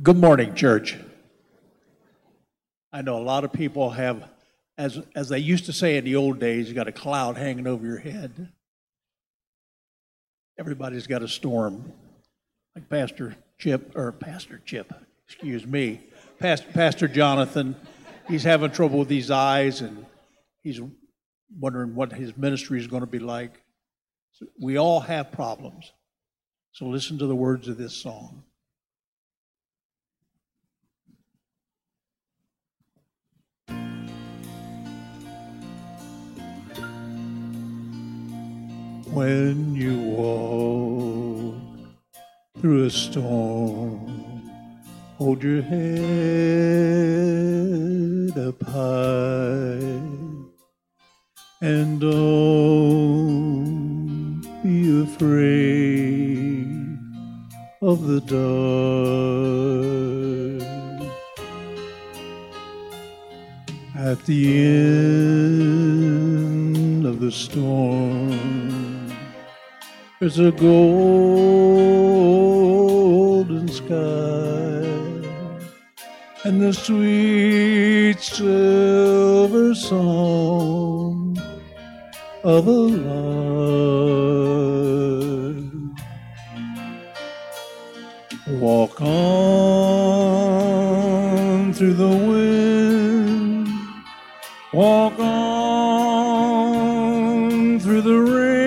Good morning, church. I know a lot of people have, as, as they used to say in the old days, you got a cloud hanging over your head. Everybody's got a storm. Like Pastor Chip, or Pastor Chip, excuse me, Pastor, Pastor Jonathan, he's having trouble with these eyes and he's wondering what his ministry is going to be like. So we all have problems. So listen to the words of this song. When you walk through a storm, hold your head up high and don't be afraid of the dark. At the end of the storm, there's a golden sky and the sweet silver song of a lark. Walk on through the wind, walk on through the rain,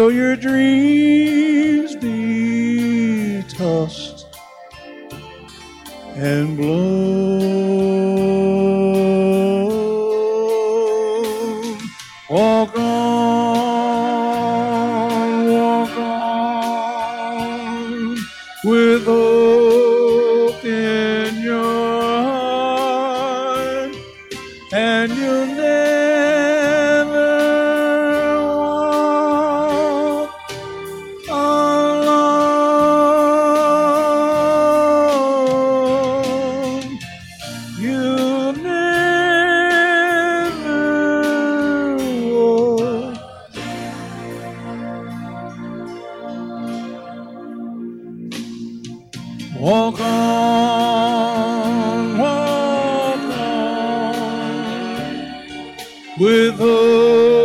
though your dreams be tossed and blown. Walk on, walk on with hope Walk on, walk on, with hope